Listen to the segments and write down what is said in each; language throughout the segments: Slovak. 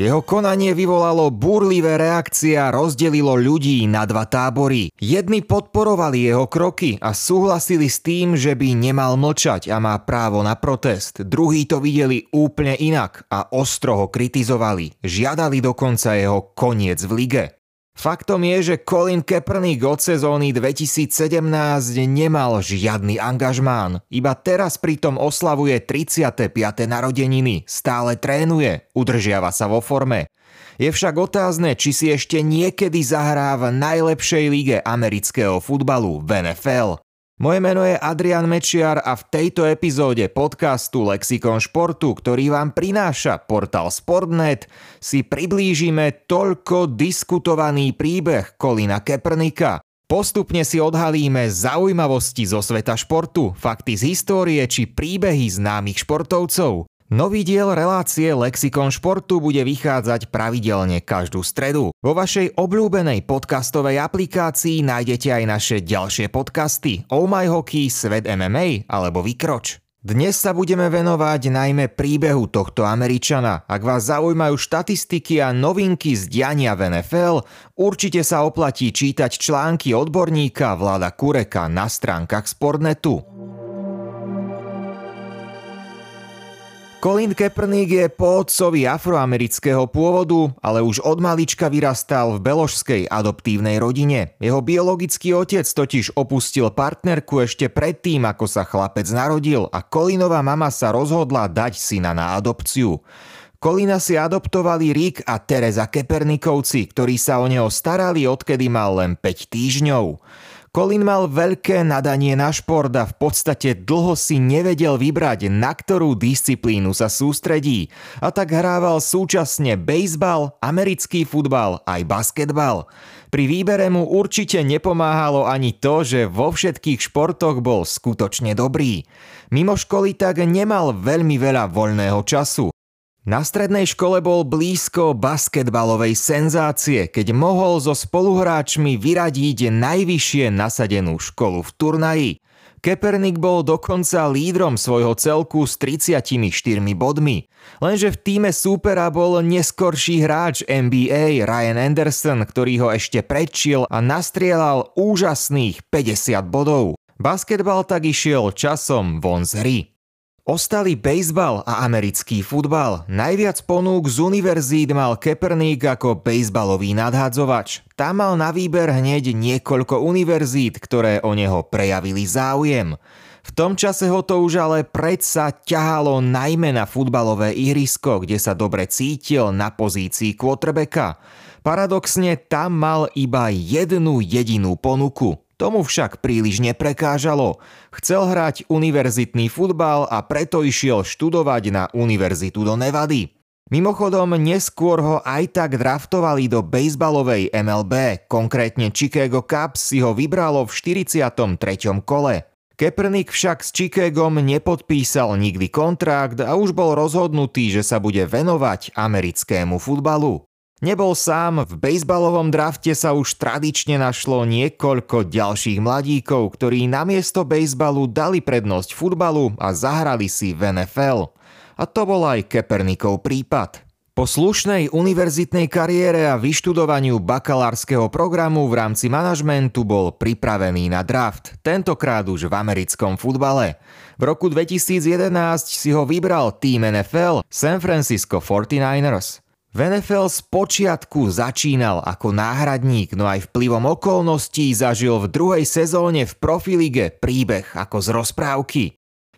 Jeho konanie vyvolalo búrlivé reakcie a rozdelilo ľudí na dva tábory. Jedni podporovali jeho kroky a súhlasili s tým, že by nemal mlčať a má právo na protest. Druhí to videli úplne inak a ostro ho kritizovali. Žiadali dokonca jeho koniec v lige. Faktom je, že Colin Kaepernick od sezóny 2017 nemal žiadny angažmán. Iba teraz pritom oslavuje 35. narodeniny, stále trénuje, udržiava sa vo forme. Je však otázne, či si ešte niekedy zahrá v najlepšej lige amerického futbalu v NFL. Moje meno je Adrian Mečiar a v tejto epizóde podcastu Lexikon športu, ktorý vám prináša portál Sportnet, si priblížime toľko diskutovaný príbeh Kolina Keprnika. Postupne si odhalíme zaujímavosti zo sveta športu, fakty z histórie či príbehy známych športovcov. Nový diel relácie Lexikon športu bude vychádzať pravidelne každú stredu. Vo vašej obľúbenej podcastovej aplikácii nájdete aj naše ďalšie podcasty Oh My Hockey, Svet MMA alebo Vykroč. Dnes sa budeme venovať najmä príbehu tohto Američana. Ak vás zaujímajú štatistiky a novinky z diania v NFL, určite sa oplatí čítať články odborníka Vlada Kureka na stránkach Sportnetu. Colin Kaepernick je po afroamerického pôvodu, ale už od malička vyrastal v beložskej adoptívnej rodine. Jeho biologický otec totiž opustil partnerku ešte predtým, ako sa chlapec narodil a Colinová mama sa rozhodla dať syna na adopciu. Kolina si adoptovali Rick a Teresa Kepernikovci, ktorí sa o neho starali odkedy mal len 5 týždňov. Colin mal veľké nadanie na šport a v podstate dlho si nevedel vybrať, na ktorú disciplínu sa sústredí. A tak hrával súčasne bejsbal, americký futbal aj basketbal. Pri výbere mu určite nepomáhalo ani to, že vo všetkých športoch bol skutočne dobrý. Mimo školy tak nemal veľmi veľa voľného času na strednej škole bol blízko basketbalovej senzácie, keď mohol so spoluhráčmi vyradiť najvyššie nasadenú školu v turnaji. Kepernik bol dokonca lídrom svojho celku s 34 bodmi. Lenže v týme súpera bol neskorší hráč NBA Ryan Anderson, ktorý ho ešte predčil a nastrieľal úžasných 50 bodov. Basketbal tak išiel časom von z hry. Ostali bejsbal a americký futbal. Najviac ponúk z univerzít mal Keperník ako bejsbalový nadhadzovač. Tam mal na výber hneď niekoľko univerzít, ktoré o neho prejavili záujem. V tom čase ho to už ale predsa ťahalo najmä na futbalové ihrisko, kde sa dobre cítil na pozícii quarterbacka. Paradoxne tam mal iba jednu jedinú ponuku. Tomu však príliš neprekážalo. Chcel hrať univerzitný futbal a preto išiel študovať na univerzitu do Nevady. Mimochodom, neskôr ho aj tak draftovali do bejsbalovej MLB, konkrétne Chicago Cubs si ho vybralo v 43. kole. Kaepernick však s Chicagom nepodpísal nikdy kontrakt a už bol rozhodnutý, že sa bude venovať americkému futbalu. Nebol sám, v bejsbalovom drafte sa už tradične našlo niekoľko ďalších mladíkov, ktorí namiesto bejsbalu dali prednosť futbalu a zahrali si v NFL. A to bol aj Kepernikov prípad. Po slušnej univerzitnej kariére a vyštudovaniu bakalárskeho programu v rámci manažmentu bol pripravený na draft, tentokrát už v americkom futbale. V roku 2011 si ho vybral tým NFL San Francisco 49ers. V NFL z počiatku začínal ako náhradník, no aj vplyvom okolností zažil v druhej sezóne v Profilige príbeh ako z rozprávky.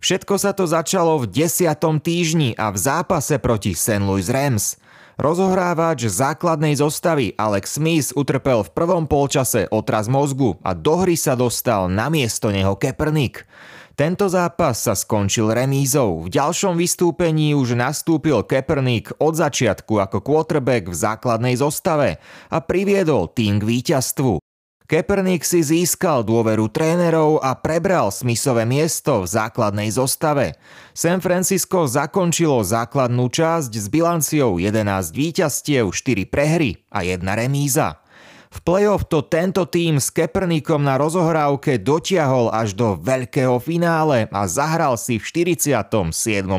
Všetko sa to začalo v desiatom týždni a v zápase proti St. Louis Rams. Rozohrávač základnej zostavy Alex Smith utrpel v prvom polčase otraz mozgu a do hry sa dostal na miesto neho Kaepernick. Tento zápas sa skončil remízou. V ďalšom vystúpení už nastúpil Kaepernick od začiatku ako quarterback v základnej zostave a priviedol tým k víťazstvu. Kaepernick si získal dôveru trénerov a prebral Smithové miesto v základnej zostave. San Francisco zakončilo základnú časť s bilanciou 11 víťazstiev, 4 prehry a 1 remíza. V play-off to tento tým s Kepernikom na rozohrávke dotiahol až do veľkého finále a zahral si v 47.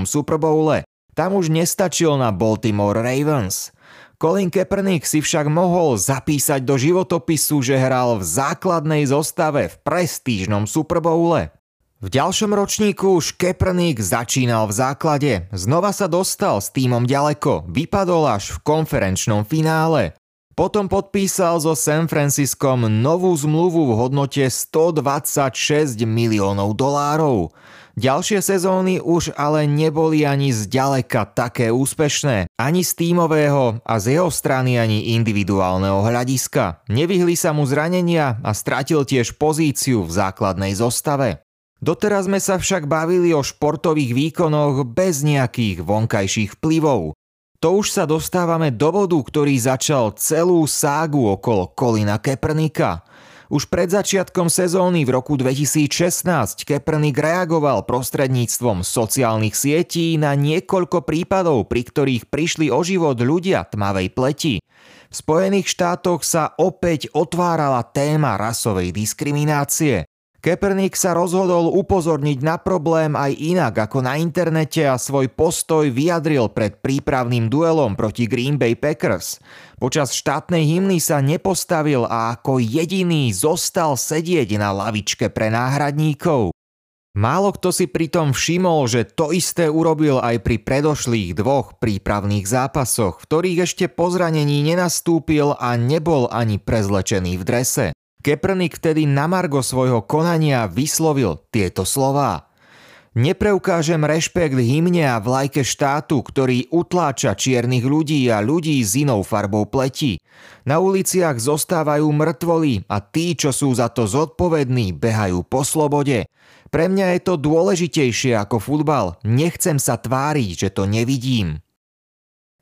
Super Bowle. Tam už nestačil na Baltimore Ravens. Colin Kaepernick si však mohol zapísať do životopisu, že hral v základnej zostave v prestížnom Super Bowle. V ďalšom ročníku už Kaepernick začínal v základe, znova sa dostal s týmom ďaleko, vypadol až v konferenčnom finále. Potom podpísal so San Franciscom novú zmluvu v hodnote 126 miliónov dolárov. Ďalšie sezóny už ale neboli ani zďaleka také úspešné, ani z tímového a z jeho strany ani individuálneho hľadiska. Nevyhli sa mu zranenia a stratil tiež pozíciu v základnej zostave. Doteraz sme sa však bavili o športových výkonoch bez nejakých vonkajších vplyvov. To už sa dostávame do bodu, ktorý začal celú ságu okolo Kolina Keprnika – už pred začiatkom sezóny v roku 2016 Kaepernick reagoval prostredníctvom sociálnych sietí na niekoľko prípadov, pri ktorých prišli o život ľudia tmavej pleti. V Spojených štátoch sa opäť otvárala téma rasovej diskriminácie. Kaepernick sa rozhodol upozorniť na problém aj inak ako na internete a svoj postoj vyjadril pred prípravným duelom proti Green Bay Packers. Počas štátnej hymny sa nepostavil a ako jediný zostal sedieť na lavičke pre náhradníkov. Málo kto si pritom všimol, že to isté urobil aj pri predošlých dvoch prípravných zápasoch, v ktorých ešte po zranení nenastúpil a nebol ani prezlečený v drese. Keprnik vtedy na margo svojho konania vyslovil tieto slová. Nepreukážem rešpekt hymne a vlajke štátu, ktorý utláča čiernych ľudí a ľudí s inou farbou pleti. Na uliciach zostávajú mŕtvoli a tí, čo sú za to zodpovední, behajú po slobode. Pre mňa je to dôležitejšie ako futbal. Nechcem sa tváriť, že to nevidím.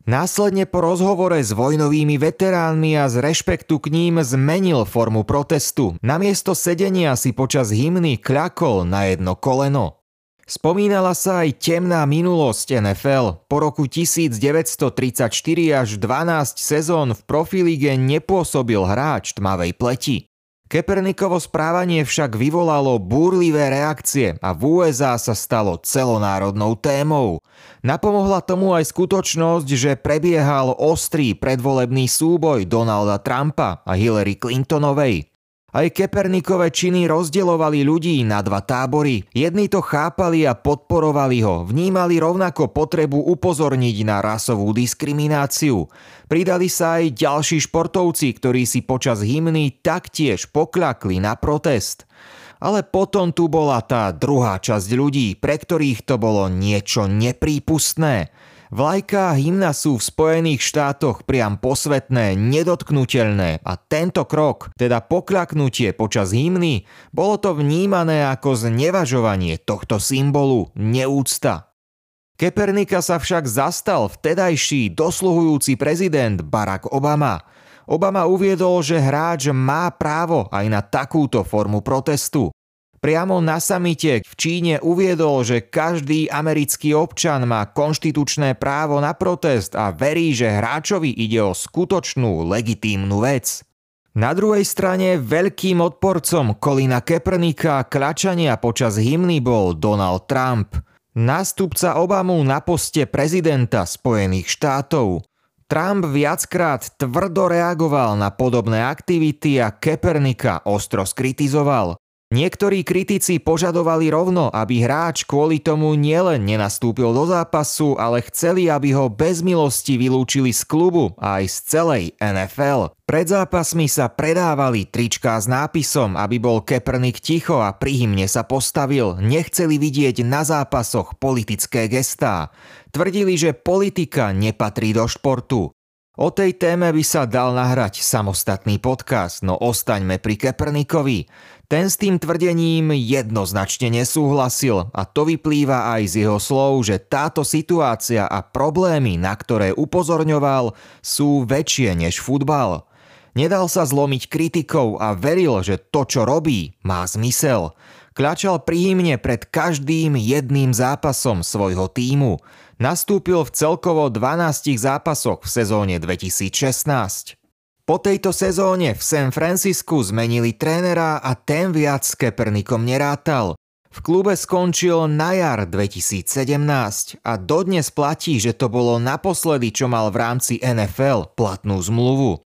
Následne po rozhovore s vojnovými veteránmi a z rešpektu k ním zmenil formu protestu. Namiesto sedenia si počas hymny kľakol na jedno koleno. Spomínala sa aj temná minulosť NFL. Po roku 1934 až 12 sezón v profilíge nepôsobil hráč tmavej pleti. Kepernikovo správanie však vyvolalo búrlivé reakcie a v USA sa stalo celonárodnou témou. Napomohla tomu aj skutočnosť, že prebiehal ostrý predvolebný súboj Donalda Trumpa a Hillary Clintonovej. Aj Kepernikové činy rozdielovali ľudí na dva tábory. Jedni to chápali a podporovali ho, vnímali rovnako potrebu upozorniť na rasovú diskrimináciu. Pridali sa aj ďalší športovci, ktorí si počas hymny taktiež pokľakli na protest. Ale potom tu bola tá druhá časť ľudí, pre ktorých to bolo niečo neprípustné. Vlajka a hymna sú v Spojených štátoch priam posvetné, nedotknutelné a tento krok, teda pokľaknutie počas hymny, bolo to vnímané ako znevažovanie tohto symbolu, neúcta. Kepernika sa však zastal vtedajší dosluhujúci prezident Barack Obama. Obama uviedol, že hráč má právo aj na takúto formu protestu. Priamo na samite v Číne uviedol, že každý americký občan má konštitučné právo na protest a verí, že hráčovi ide o skutočnú legitímnu vec. Na druhej strane veľkým odporcom Kolina Keprnika klačania počas hymny bol Donald Trump, nástupca Obamu na poste prezidenta Spojených štátov. Trump viackrát tvrdo reagoval na podobné aktivity a Kepernika ostro skritizoval. Niektorí kritici požadovali rovno, aby hráč kvôli tomu nielen nenastúpil do zápasu, ale chceli, aby ho bez milosti vylúčili z klubu aj z celej NFL. Pred zápasmi sa predávali tričká s nápisom, aby bol Keprnik ticho a pri hymne sa postavil. Nechceli vidieť na zápasoch politické gestá. Tvrdili, že politika nepatrí do športu. O tej téme by sa dal nahrať samostatný podcast, no ostaňme pri Kepernikovi. Ten s tým tvrdením jednoznačne nesúhlasil a to vyplýva aj z jeho slov, že táto situácia a problémy, na ktoré upozorňoval, sú väčšie než futbal. Nedal sa zlomiť kritikou a veril, že to, čo robí, má zmysel. Kľačal pri hymne pred každým jedným zápasom svojho týmu. Nastúpil v celkovo 12 zápasoch v sezóne 2016. Po tejto sezóne v San Francisku zmenili trénera a ten viac s Kepernikom nerátal. V klube skončil na jar 2017 a dodnes platí, že to bolo naposledy, čo mal v rámci NFL platnú zmluvu.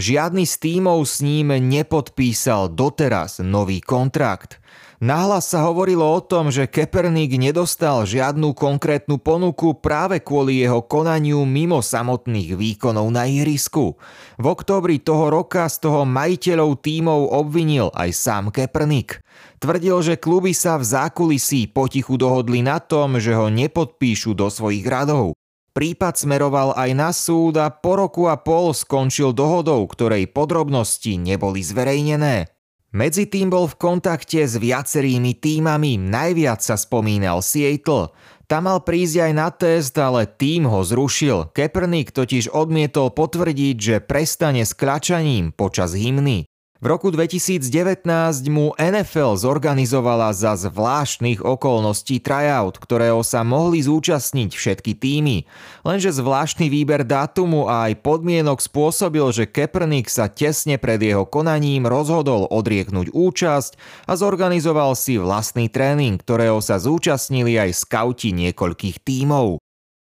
Žiadny z tímov s ním nepodpísal doteraz nový kontrakt. Nahlas sa hovorilo o tom, že Keperník nedostal žiadnu konkrétnu ponuku práve kvôli jeho konaniu mimo samotných výkonov na ihrisku. V októbri toho roka z toho majiteľov tímov obvinil aj sám Keperník. Tvrdil, že kluby sa v zákulisí potichu dohodli na tom, že ho nepodpíšu do svojich radov. Prípad smeroval aj na súd a po roku a pol skončil dohodou, ktorej podrobnosti neboli zverejnené. Medzi tým bol v kontakte s viacerými týmami, najviac sa spomínal Seattle. Tam mal prísť aj na test, ale tým ho zrušil. Kaepernick totiž odmietol potvrdiť, že prestane s klačaním počas hymny. V roku 2019 mu NFL zorganizovala za zvláštnych okolností tryout, ktorého sa mohli zúčastniť všetky týmy. Lenže zvláštny výber dátumu a aj podmienok spôsobil, že Kaepernick sa tesne pred jeho konaním rozhodol odrieknúť účasť a zorganizoval si vlastný tréning, ktorého sa zúčastnili aj skauti niekoľkých tímov.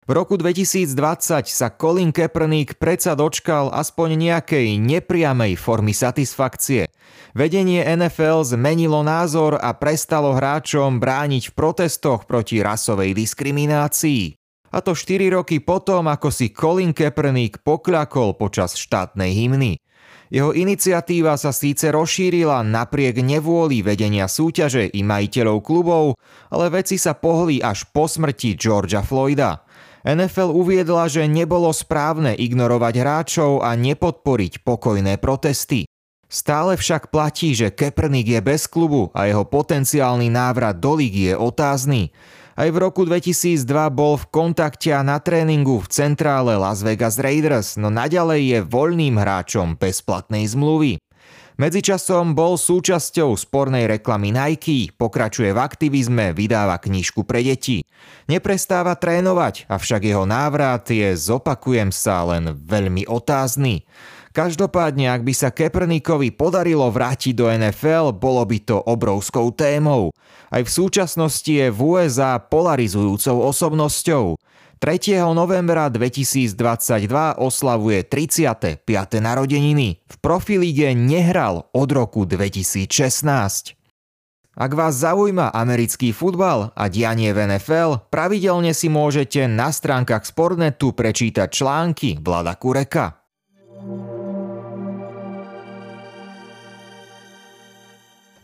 V roku 2020 sa Colin Kaepernick predsa dočkal aspoň nejakej nepriamej formy satisfakcie. Vedenie NFL zmenilo názor a prestalo hráčom brániť v protestoch proti rasovej diskriminácii. A to 4 roky potom, ako si Colin Kaepernick pokľakol počas štátnej hymny. Jeho iniciatíva sa síce rozšírila napriek nevôli vedenia súťaže i majiteľov klubov, ale veci sa pohli až po smrti Georgia Floyda. NFL uviedla, že nebolo správne ignorovať hráčov a nepodporiť pokojné protesty. Stále však platí, že Kaepernick je bez klubu a jeho potenciálny návrat do ligy je otázny. Aj v roku 2002 bol v kontakte a na tréningu v centrále Las Vegas Raiders, no naďalej je voľným hráčom bez platnej zmluvy. Medzičasom bol súčasťou spornej reklamy Nike, pokračuje v aktivizme, vydáva knižku pre deti. Neprestáva trénovať, avšak jeho návrat je, zopakujem sa, len veľmi otázny. Každopádne, ak by sa Keperníkovi podarilo vrátiť do NFL, bolo by to obrovskou témou. Aj v súčasnosti je v USA polarizujúcou osobnosťou. 3. novembra 2022 oslavuje 35. narodeniny. V profilíge nehral od roku 2016. Ak vás zaujíma americký futbal a dianie v NFL, pravidelne si môžete na stránkach Sportnetu prečítať články Vlada Kureka.